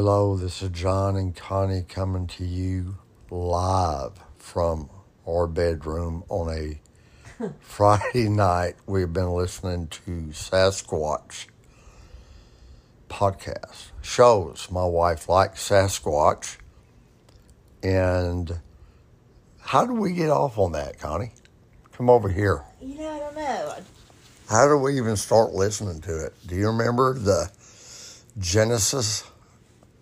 Hello, this is John and Coni coming to you live from our bedroom on a Friday night. We've been listening to Sasquatch podcast shows. My wife likes Sasquatch. And how do we get off on that, Coni? Come over here. You know, I don't know. How do we even start listening to it? Do you remember the genesis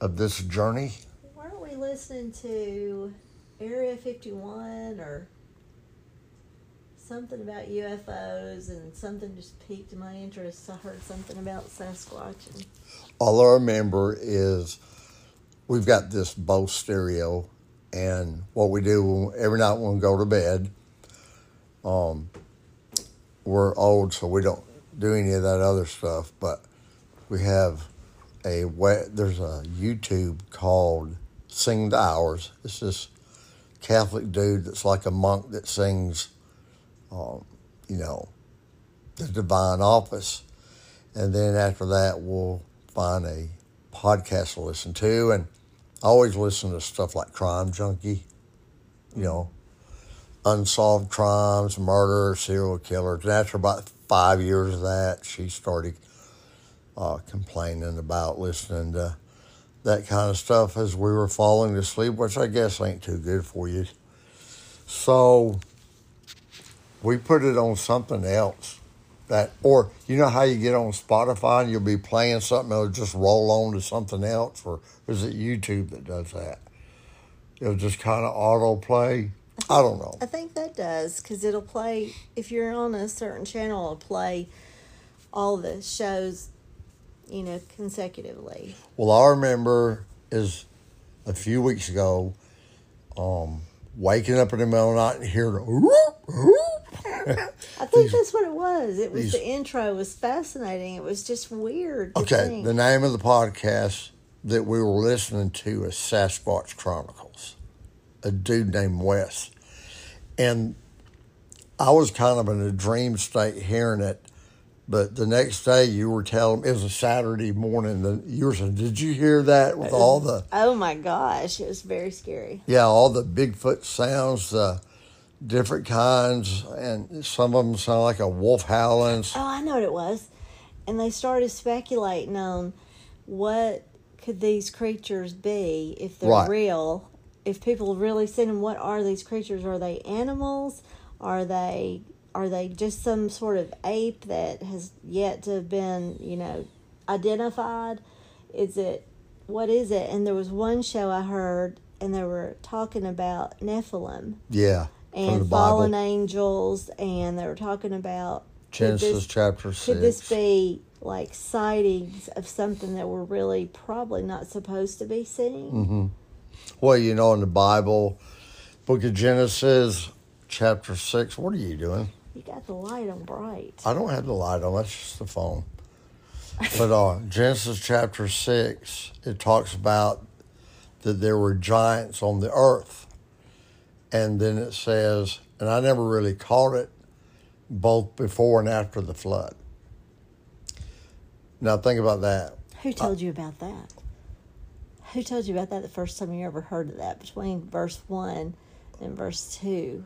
of this journey? Weren't we listening to Area 51 or something about UFOs and something just piqued my interest? I heard something about Sasquatch. And, All I remember is we've got this Bose stereo, and what we do every night when we go to bed, um, we're old, so we don't do any of that other stuff, but we have a there's a YouTube called Sing the Hours. It's this Catholic dude that's like a monk that sings, um, you know, the divine office. And then after that, we'll find a podcast to listen to. And I always listen to stuff like Crime Junkie, you know, unsolved crimes, murder, serial killers. And after about five years of that, she started uh, complaining about listening to that kind of stuff as we were falling asleep, which I guess ain't too good for you. So we put it on something else that or you know how you get on Spotify and you'll be playing something it'll just roll on to something else or is it YouTube that does that? It'll just kind of auto play. I don't know. I think that does because it'll play, if you're on a certain channel, it'll play all the shows, you know, consecutively. Well, I remember is a few weeks ago, um, waking up in the middle of the night and hearing the whoop, whoop. I think that's what it was. It was these- the intro was fascinating. It was just weird. to Okay, think. the name of the podcast that we were listening to is Sasquatch Chronicles. A dude named Wes. And I was kind of in a dream state hearing it, but the next day you were telling it was a Saturday morning. The, you were saying, "Did you hear that with uh, all the Oh my gosh, it was very scary. yeah all the Bigfoot sounds, the different kinds, and some of them sound like a wolf howling." Oh, I know what it was. And they started speculating on what could these creatures be if they're Right. real. If people really seen them, what are these creatures? Are they animals? Are they are they just some sort of ape that has yet to have been, you know, identified? Is it what is it? And there was one show I heard and they were talking about Nephilim Yeah, and fallen angels and they were talking about Genesis this- chapter six. could this be like sightings of something that we're really probably not supposed to be seeing? Mm-hmm. Well, you know, in the Bible, book of Genesis, chapter 6, what are you doing? You got the light on bright. I don't have the light on, that's just the phone. But uh, Genesis chapter 6, it talks about that there were giants on the earth. And then it says, and I never really caught it, both before and after the flood. Now, think about that. Who told you about that? Who told you about that the first time you ever heard of that? Between verse 1 and verse 2.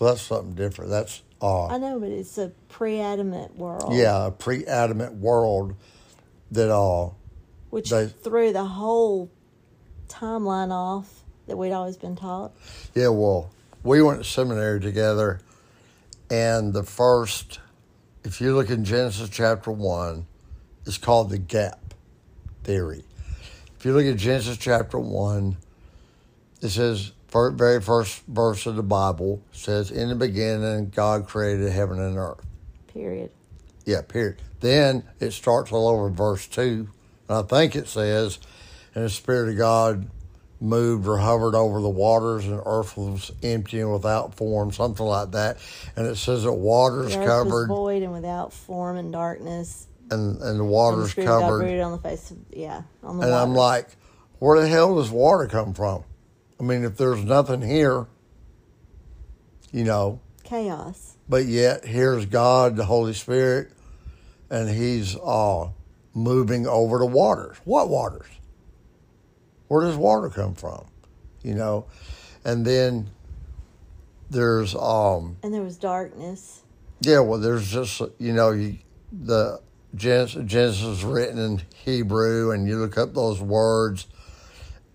Well, that's something different. That's uh, I know, but it's a pre adamant world. yeah, a pre-adamant world that uh Which they- threw the whole timeline off that we'd always been taught. yeah, well, we went to seminary together and the first if you look in Genesis chapter 1, it's called the gap theory. If you look at Genesis chapter 1, it says very first verse of the Bible says in the beginning God created heaven and earth. Period. Yeah, period. Then it starts all over verse 2. And I think it says, and the Spirit of God moved or hovered over the waters, and earth was empty and without form, something like that. And it says that waters The earth was covered, void and without form and darkness. and, and the And the waters of God covered. on the face of, yeah, on the And I'm like, where the hell does water come from? I mean, if there's nothing here, you know, Chaos. but yet here's God, the Holy Spirit, and He's uh, moving over the waters. What waters? Where does water come from? You know, and then there's um And there was darkness. yeah, well, there's just you know you, the Genesis, Genesis is written in Hebrew, and you look up those words,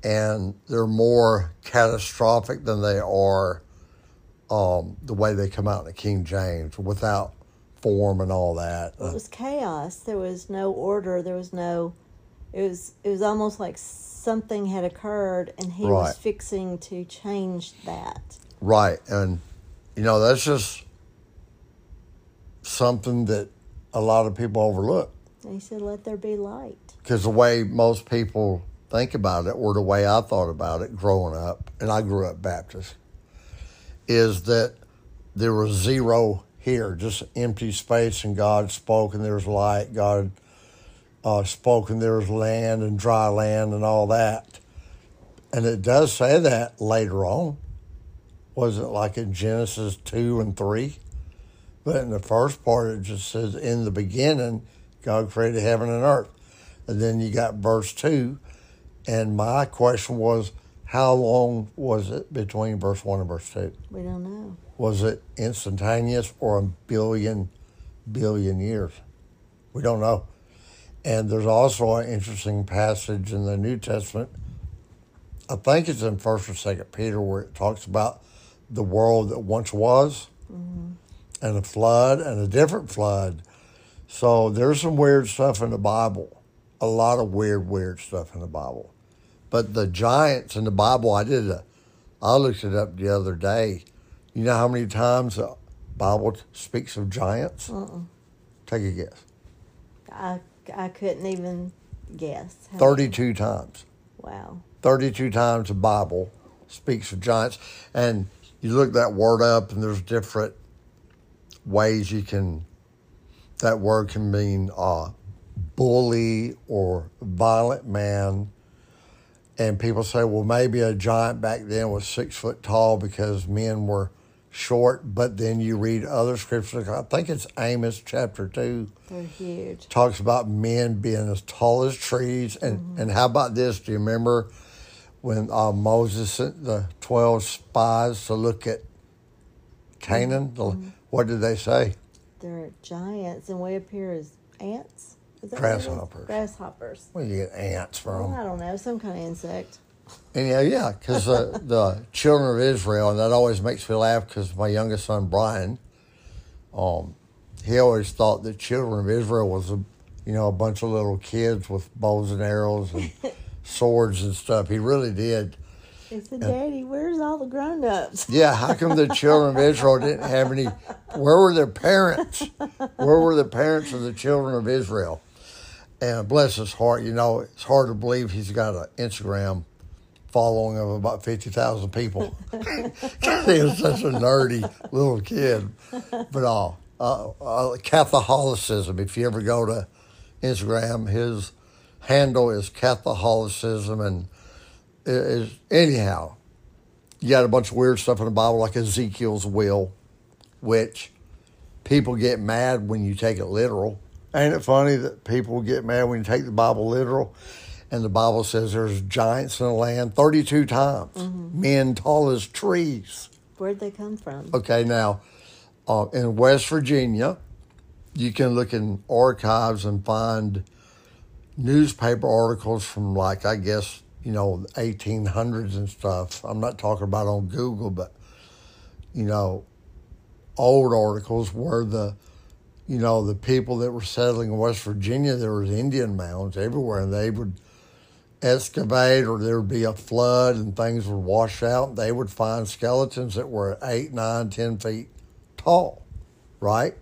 and they're more catastrophic than they are um, the way they come out in the King James without form and all that. It was chaos. There was no order. There was no. It was. It was almost like something had occurred, and he Right. was fixing to change that. Right, and you know that's just something that a lot of people overlook. And he said, "Let there be light." because the way most people think about it, or the way I thought about it growing up, and I grew up Baptist, is that there was zero here, just empty space, and God spoke, and there was light. God uh, spoke, and there was land and dry land and all that. And it does say that later on. Wasn't it like in Genesis 2 and 3? But in the first part, it just says, In the beginning, God created heaven and earth. And then you got verse 2. And my question was, how long was it between verse 1 and verse 2? We don't know. Was it instantaneous or a billion, billion years? We don't know. And there's also an interesting passage in the New Testament. I think it's in First or Second Peter where it talks about the world that once was, mm-hmm. and a flood, and a different flood. So there's some weird stuff in the Bible, a lot of weird, weird stuff in the Bible. But the giants in the Bible, I did a, I looked it up the other day. You know how many times the Bible speaks of giants? Uh-uh. Take a guess. I I couldn't even guess. How- 32 times. Wow. 32 times the Bible speaks of giants. And you look that word up, and there's different ways you can, that word can mean uh, bully or violent man. And people say, well, maybe a giant back then was six foot tall because men were short. But then you read other scriptures, I think it's Amos chapter 2 They're huge. talks about men being as tall as trees. And, and how about this? Do you remember when uh, Moses sent the 12 spies to look at Canaan? The- What did they say? They're giants, and we up here is ants. Is that what it is? Grasshoppers. Grasshoppers. Where do you get ants Well, from? I don't know, some kind of insect. Anyhow, yeah, yeah, because uh, the children of Israel, and that always makes me laugh because my youngest son, Brian, um, he always thought that children of Israel was, a, you know, a bunch of little kids with bows and arrows and swords and stuff. He really did. He said, "Daddy, where's all the grown-ups?" Yeah, how come the children of Israel didn't have any? Where were their parents? Where were the parents of the children of Israel? And bless his heart, you know, it's hard to believe he's got an Instagram following of about 50,000 people. he was such a nerdy little kid. But uh, uh, uh, Catholicism, if you ever go to Instagram, his handle is Catholicism. And is, anyhow, you got a bunch of weird stuff in the Bible, like Ezekiel's wheel, which people get mad when you take it literal. Ain't it funny that people get mad when you take the Bible literal? And the Bible says there's giants in the land 32 times, men tall as trees. Where'd they come from? Okay, now uh, in West Virginia, you can look in archives and find newspaper articles from like I guess you know 1800s and stuff. I'm not talking about on Google, but you know old articles where the you know the people that were settling in West Virginia there was Indian mounds everywhere, and they would excavate or there would be a flood and things would wash out. They would find skeletons that were eight, nine, ten feet tall, right?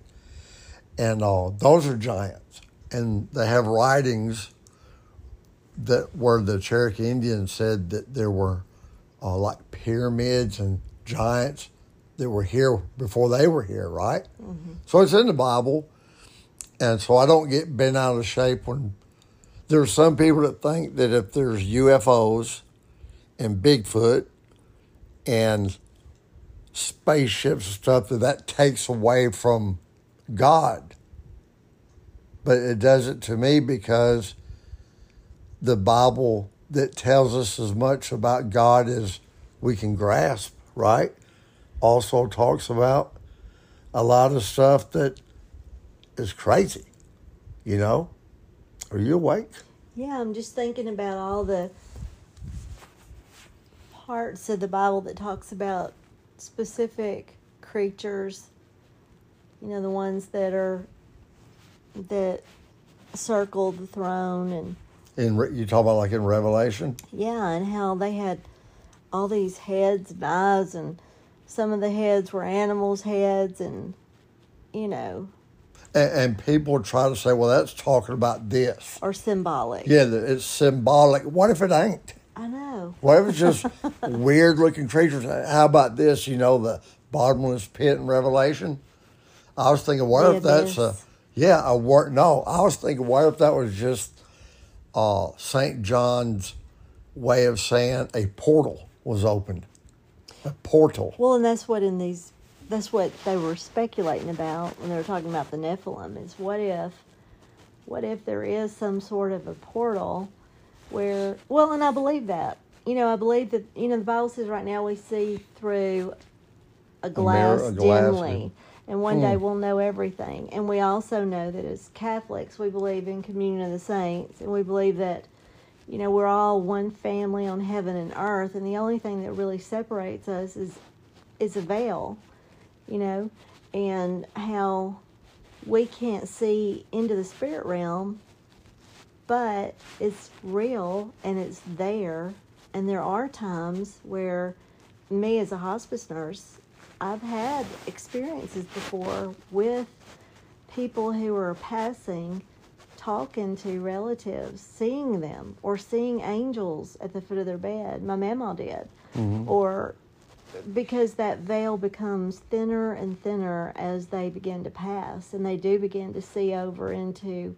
And uh, those are giants. And they have writings that where the Cherokee Indians said that there were uh, like pyramids and giants that were here before they were here, right? Mm-hmm. So it's in the Bible. And so I don't get bent out of shape when there's some people that think that if there's UFOs and Bigfoot and spaceships and stuff, that that takes away from God. But it doesn't to me because the Bible that tells us as much about God as we can grasp, right? Also talks about a lot of stuff that is crazy, you know? Are you awake? Yeah, I'm just thinking about all the parts of the Bible that talks about specific creatures. You know, the ones that are that circle the throne and In Re- you talk about like in Revelation? yeah, and how they had all these heads and eyes and some of the heads were animals' heads and you know, And, and people try to say, well, that's talking about this. or symbolic. Yeah, it's symbolic. What if it ain't? I know. What if it's just weird looking creatures? How about this? You know, the bottomless pit in Revelation? I was thinking, what The if that's a, yeah, a word? No, I was thinking, what if that was just uh, St. John's way of saying a portal was opened? A portal. Well, and that's what in these, that's what they were speculating about when they were talking about the Nephilim. Is what if, what if there is some sort of a portal, where well, and I believe that. You know, I believe that you know the Bible says right now we see through a glass, a glass, dimly, and one day hmm. we'll know everything. And we also know that as Catholics, we believe in communion of the saints, and we believe that you know we're all one family on heaven and earth and the only thing that really separates us is is a veil you know and how we can't see into the spirit realm but it's real and it's there and there are times where me as a hospice nurse i've had experiences before with people who are passing talking to relatives, seeing them, or seeing angels at the foot of their bed. My mama did. Mm-hmm. Or because that veil becomes thinner and thinner as they begin to pass, and they do begin to see over into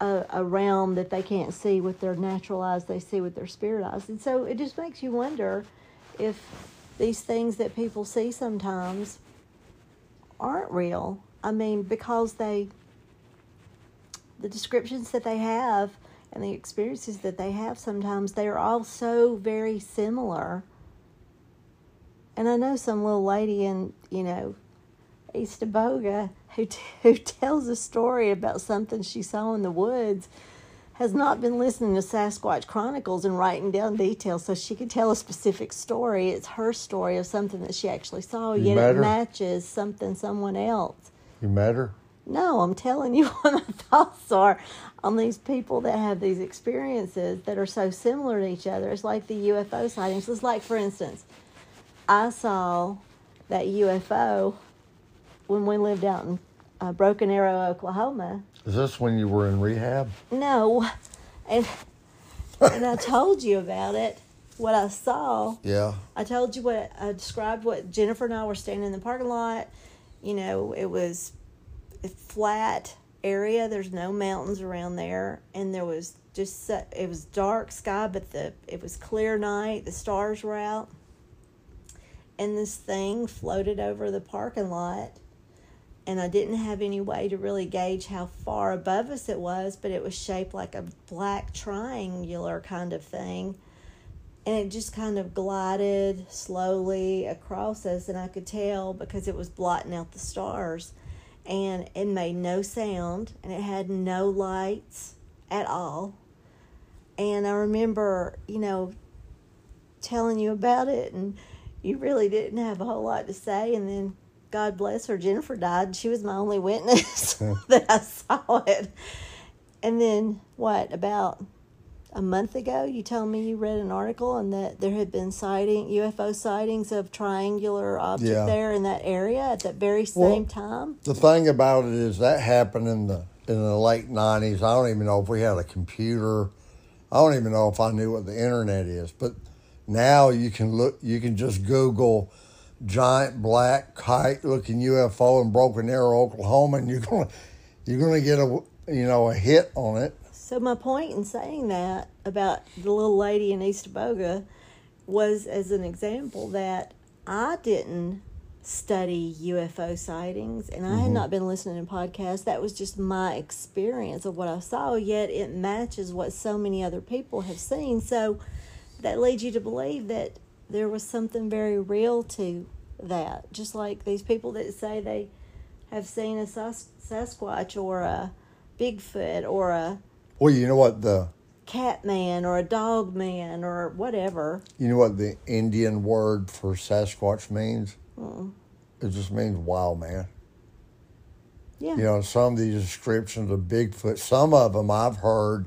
a, a realm that they can't see with their natural eyes, they see with their spirit eyes. And so it just makes you wonder if these things that people see sometimes aren't real. I mean, because they the descriptions that they have and the experiences that they have sometimes they are all so very similar. And i know some little lady in you know Eastaboga who, t- who tells a story about something she saw in the woods has not been listening to sasquatch chronicles and writing down details so she could tell a specific story. It's her story of something that she actually saw You yet it matches something someone else. You met her? No, I'm telling you what my thoughts are on these people that have these experiences that are so similar to each other. It's like the UFO sightings. It's like, for instance, I saw that UFO when we lived out in uh, Broken Arrow, Oklahoma. Is this when you were in rehab? No, and and I told you about it. What I saw. Yeah. I told you what I described what Jennifer and I were standing in the parking lot. You know, it was flat area. There's no mountains around there, and there was just it was dark sky, but the it was clear night. The stars were out, and this thing floated over the parking lot. And I didn't have any way to really gauge how far above us it was, but it was shaped like a black triangular kind of thing and it just kind of glided slowly across us and i could tell because it was blotting out the stars and it made no sound and it had no lights at all. And i remember you know telling you about it and you really didn't have a whole lot to say and then god bless her jennifer died. She was my only witness that i saw it. And then what about a month ago you told me you read an article and that there had been sighting UFO sightings of triangular object Yeah. there in that area at that very Well- same time. The thing about it is that happened in the in the late nineties. I don't even know if we had a computer. I don't even know if I knew what the internet is. But now you can look. You can just Google giant black kite looking UFO in Broken Arrow, Oklahoma, and you're gonna you're gonna get a you know a hit on it. So my point in saying that about the little lady in Eastaboga was as an example that I didn't study UFO sightings, and I had mm-hmm. not been listening to podcasts. That was just my experience of what I saw, yet it matches what so many other people have seen. So that leads you to believe that there was something very real to that. Just like these people that say they have seen a Sas- Sasquatch or a Bigfoot or a Well, you know what the cat man or a dog man or whatever. you know what the Indian word for Sasquatch means? It just means wild man. Yeah. You know, some of these descriptions of Bigfoot, some of them I've heard,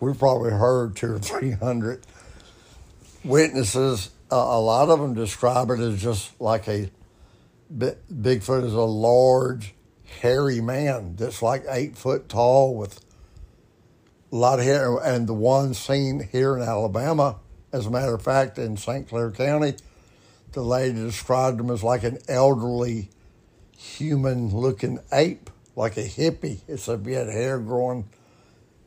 we've probably heard two or three hundred witnesses. Uh, a lot of them describe it as just like a Bigfoot is a large, hairy man that's like eight foot tall with a lot hair. And the one seen here in Alabama, as a matter of fact, in St. Clair County, the lady described him as like an elderly human looking ape, like a hippie, except he had hair growing,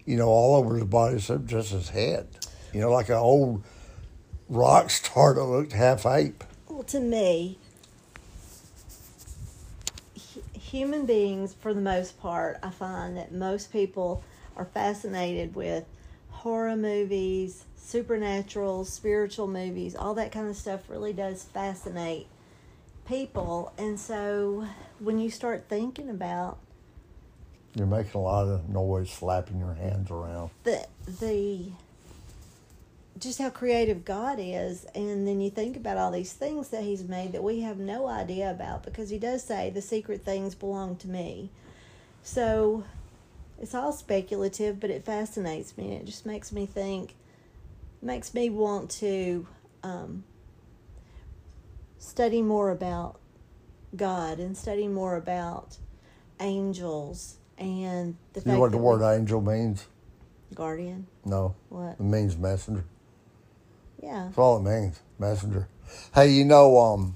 you know, all over his body except just his head. You know, like an old rock star that looked half ape. Well, to me, human beings, for the most part, I find that most people are fascinated with horror movies, supernatural, spiritual movies, all that kind of stuff really does fascinate people. And so when you start thinking about You're making a lot of noise slapping your hands around. the the just how creative God is, and then you think about all these things that He's made that we have no idea about because He does say the secret things belong to me. So it's all speculative, but it fascinates me. It just makes me think, makes me want to um, study more about God and study more about angels and the You know what the word we- angel means? guardian. No, What? it means messenger. Yeah. That's all it means, messenger. Hey, you know um,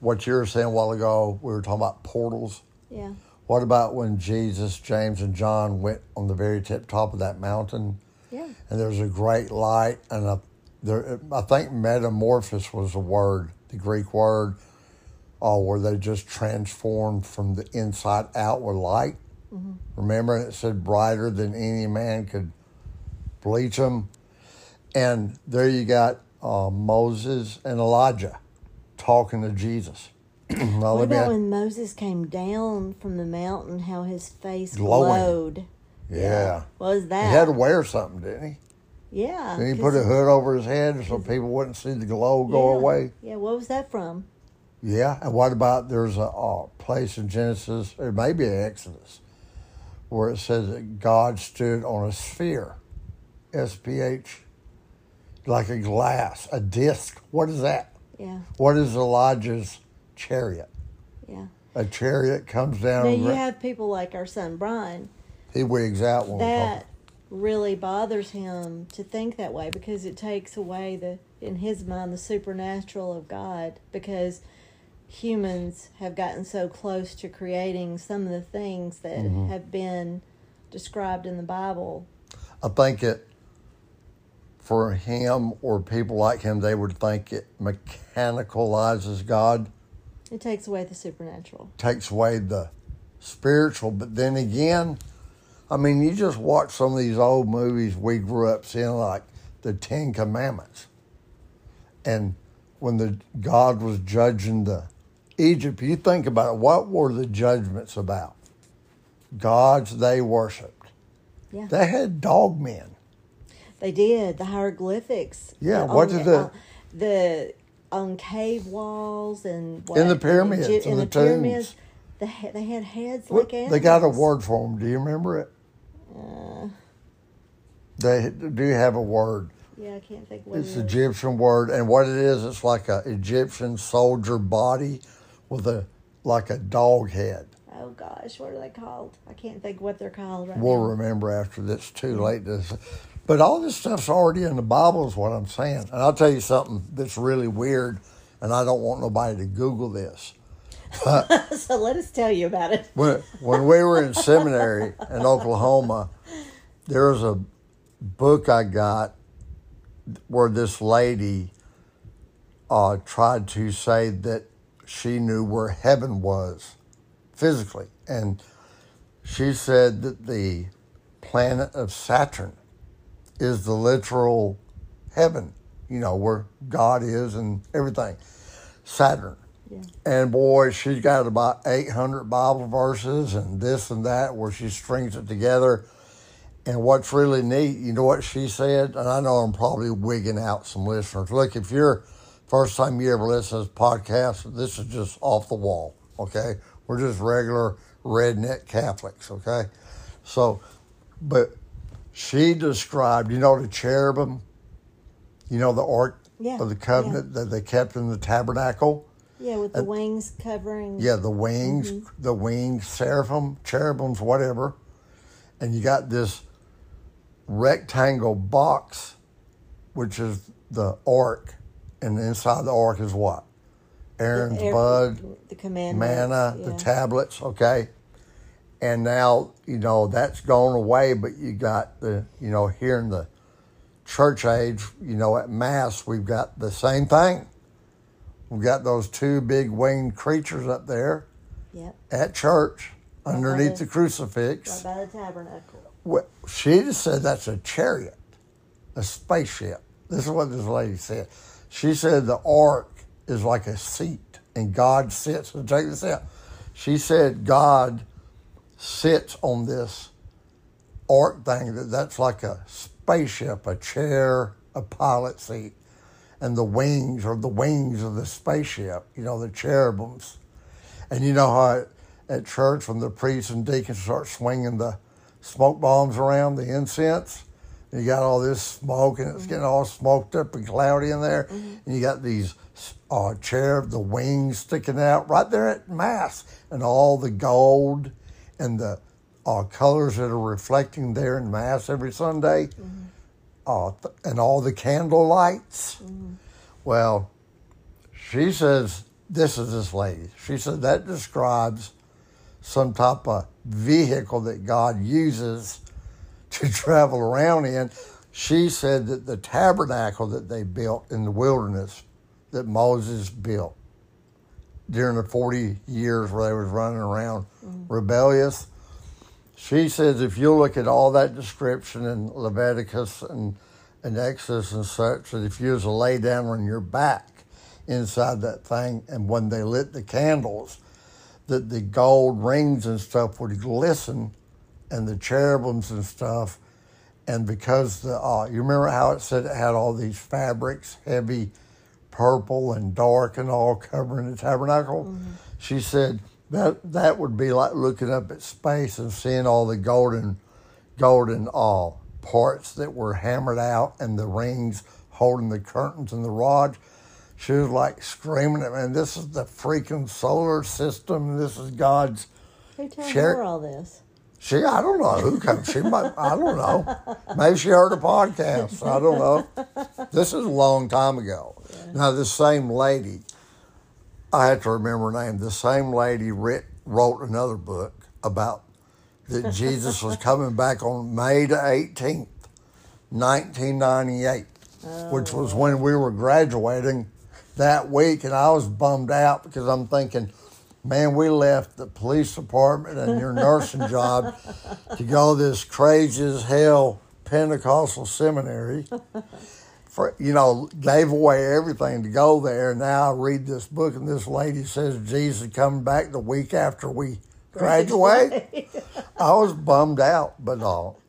what you were saying a while ago? We were talking about portals. Yeah. What about when Jesus, James, and John went on the very tip top of that mountain, Yeah. and there was a great light, and a, there, I think metamorphosis was the word, the Greek word, uh, where they just transformed from the inside out with light. Remember, and it said brighter than any man could bleach them. And there you got uh, Moses and Elijah talking to Jesus. What about when Moses came down from the mountain, how his face Glowing. glowed? yeah. What was that? He had to wear something, didn't he? yeah. Then he put a hood over his head so people wouldn't see the glow go yeah. away. Yeah, what was that from? Yeah. And what about there's a, uh place in Genesis, or maybe Exodus, where it says that God stood on a sphere, S P H, like a glass, a disc. What is that? Yeah, What is Elijah's chariot? yeah. A chariot comes down. Now you gra- have people like our son Brian. he wigs out when That really bothers him to think that way because it takes away the, in his mind, the supernatural of God because humans have gotten so close to creating some of the things that Mm-hmm. have been described in the Bible. I think it, for him or people like him, they would think it mechanicalizes God, It takes away the supernatural. takes away the spiritual. But then again, I mean, you just watch some of these old movies we grew up seeing, like the Ten Commandments. And when the God was judging the Egypt, you think about it, what were the judgments about? Gods they worshipped. Yeah. They had dog men. They did the hieroglyphics. Yeah, what did the- on the on cave walls and what, In the pyramids, in in the the pyramids. tombs. They had, they had heads What- like animals. they got a word for them. Do you remember it? Uh, They do have a word. yeah, I can't think what It's it is. Egyptian word, and what it is, it's like a Egyptian soldier body with a like a dog head. Oh gosh, what are they called? I can't think what they're called right We'll now. remember after this. Too late to. But all this stuff's already in the Bible, is what I'm saying. And I'll tell you something that's really weird, and I don't want nobody to Google this. so let us tell you about it. when, when we were in seminary in Oklahoma, there was a book I got where this lady uh, tried to say that she knew where heaven was physically. And she said that the planet of Saturn is the literal heaven, you know, where God is and everything. Saturn. Yeah. And boy, she's got about 800 Bible verses and this and that where she strings it together. And what's really neat, you know what she said? And I know I'm probably wigging out some listeners. Look, if you're first time you ever listen to this podcast, this is just off the wall, okay? We're just regular redneck Catholics, okay? So, but she described, you know, the cherubim, you know, the ark Yeah, of the covenant that they kept in the tabernacle. Yeah, with the wings covering. Yeah, the wings, mm-hmm. the wings, seraphim, cherubims, whatever. And you got this rectangle box, which is the ark, and inside the ark is what? Aaron's the, bud, the commandments. manna, yeah. the tablets, okay? And now, you know, that's gone away, but you got the, you know, here in the church age, you know, at Mass, we've got the same thing. We've got those two big winged creatures up there Yep, at church Right underneath the- the crucifix. right by the tabernacle. Well, she just said that's a chariot, a spaceship. This is what this lady said. She said the ark is like a seat and God sits. And check this out. She said God sits on this ark thing that that's like a spaceship, a chair, a pilot seat. And the wings are the wings of the spaceship, you know, the cherubims. And you know how at church when the priests and deacons start swinging the smoke bombs around, the incense, you got all this smoke and it's getting all smoked up and cloudy in there, and you got these uh, cherub, the wings sticking out right there at Mass, and all the gold and the uh, colors that are reflecting there in Mass every Sunday, uh, th- and all the candle lights. Well, she says, this is this lady. She said that describes some type of vehicle that God uses to travel around in. She said that the tabernacle that they built in the wilderness that Moses built during the 40 years where they was running around rebellious. She says if you look at all that description in Leviticus and, and Exodus and such, that if you was to lay down on your back inside that thing and when they lit the candles, that the gold rings and stuff would glisten and the cherubims and stuff. And because the, uh, you remember how it said it had all these fabrics, heavy purple and dark and all covering the tabernacle? She said that that would be like looking up at space and seeing all the golden, golden uh, parts that were hammered out and the rings holding the curtains and the rods. She was like screaming at me, this is the freaking solar system. This is God's. Who told her all this? She, I don't know who comes. She might, I don't know. Maybe she heard a podcast. I don't know. This is a long time ago. Now, this same lady, I have to remember her name. The same lady writ, wrote another book about that Jesus was coming back on May the 18th, 1998, which was when we were graduating that week. And I was bummed out because I'm thinking, man, we left the police department and your nursing job to go this crazy as hell Pentecostal seminary. For, you know, gave away everything to go there. Now I read this book, and this lady says Jesus is coming back the week after we graduate. I was bummed out, but all.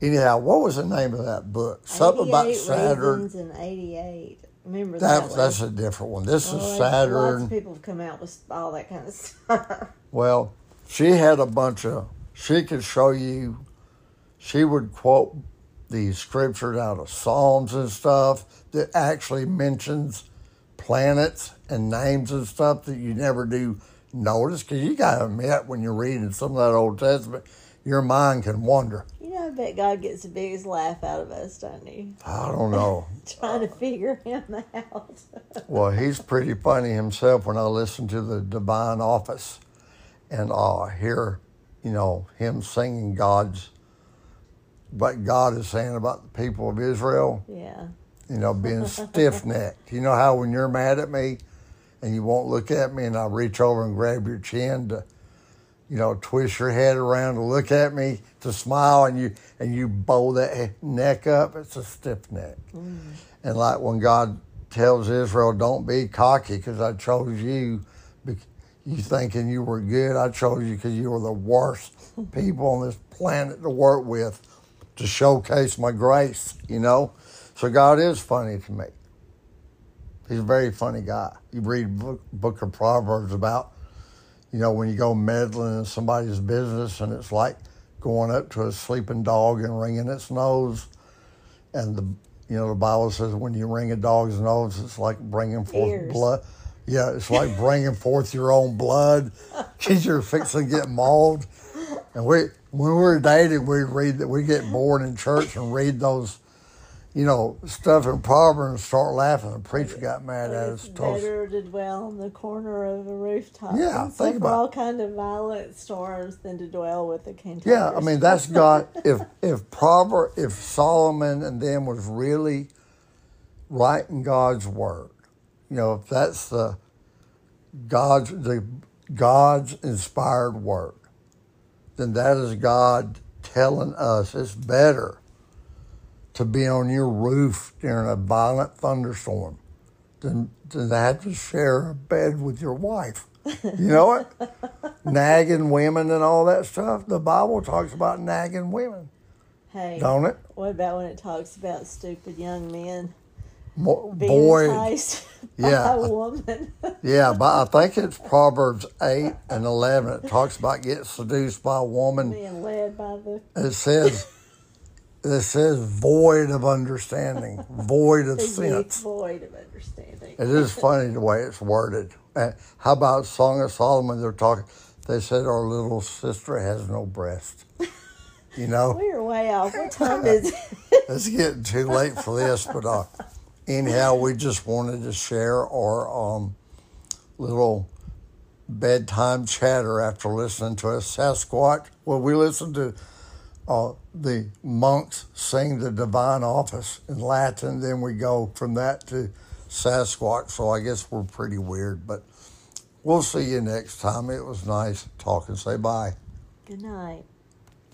anyhow, what was the name of that book? Something about 88 Saturn. And 88. Remember That, that, that's a different one. This Well, is oh, there's Lots of people have come out with all that kind of stuff. Well, she had a bunch of, she could show you, she would quote the scriptures out of Psalms and stuff that actually mentions planets and names and stuff that you never do notice. Because you got to admit, when you're reading some of that Old Testament, your mind can wander. you know, I bet God gets the biggest laugh out of us, doesn't he? I don't know. Trying to figure him out. Well, he's pretty funny himself when I listen to the Divine Office and uh, hear, you know, him singing God's, what God is saying about the people of Israel, yeah. you know, being stiff necked. You know how when you're mad at me and you won't look at me, and I reach over and grab your chin to, you know, twist your head around to look at me to smile, and you and you bow that neck up. It's a stiff neck, mm. and like when God tells Israel, "Don't be cocky, because I chose you." You thinking you were good? I chose you because you were the worst people on this planet to work with, to showcase my grace. You know, so God is funny to me. He's a very funny guy. You read book, book of Proverbs about, you know, when you go meddling in somebody's business and it's like going up to a sleeping dog and wringing its nose. And the, you know, the Bible says when you wring a dog's nose, it's like bringing forth Ears. blood. Yeah, it's like bringing forth your own blood because you're fixing to get mauled. And we, when we were dating, we read that we get bored in church and read those, you know, stuff in Proverbs and start laughing. The preacher got mad at us. better to dwell on the corner of a rooftop. Yeah, think about it. all kind of violent storms than to dwell with the king. Yeah, I mean that's God. If if Proverb, if Solomon and them was really writing God's word, you know, if that's the God's the God's inspired word, then that is God telling us it's better to be on your roof during a violent thunderstorm than than to have to share a bed with your wife. You know what? nagging women and all that stuff. The Bible talks about nagging women, hey, don't it? what about when it talks about stupid young men Mo- being Boy, enticed by yeah. a woman? yeah, but I think it's Proverbs 8 and 11. It talks about getting seduced by a woman. being led by the It says, it says void of understanding, void of sense. void of understanding. It is funny the way it's worded. Uh, how about Song of Solomon? They're talking. They said our little sister has no breast. You know, We're way off. What time is it? it's getting too late for this, but uh, anyhow, we just wanted to share our um, little bedtime chatter after listening to a Sasquatch. Well, we listened to uh, the monks sing the divine office in Latin. Then we go from that to Sasquatch. So I guess we're pretty weird, but we'll see you next time. It was nice talking. Say bye. Good night.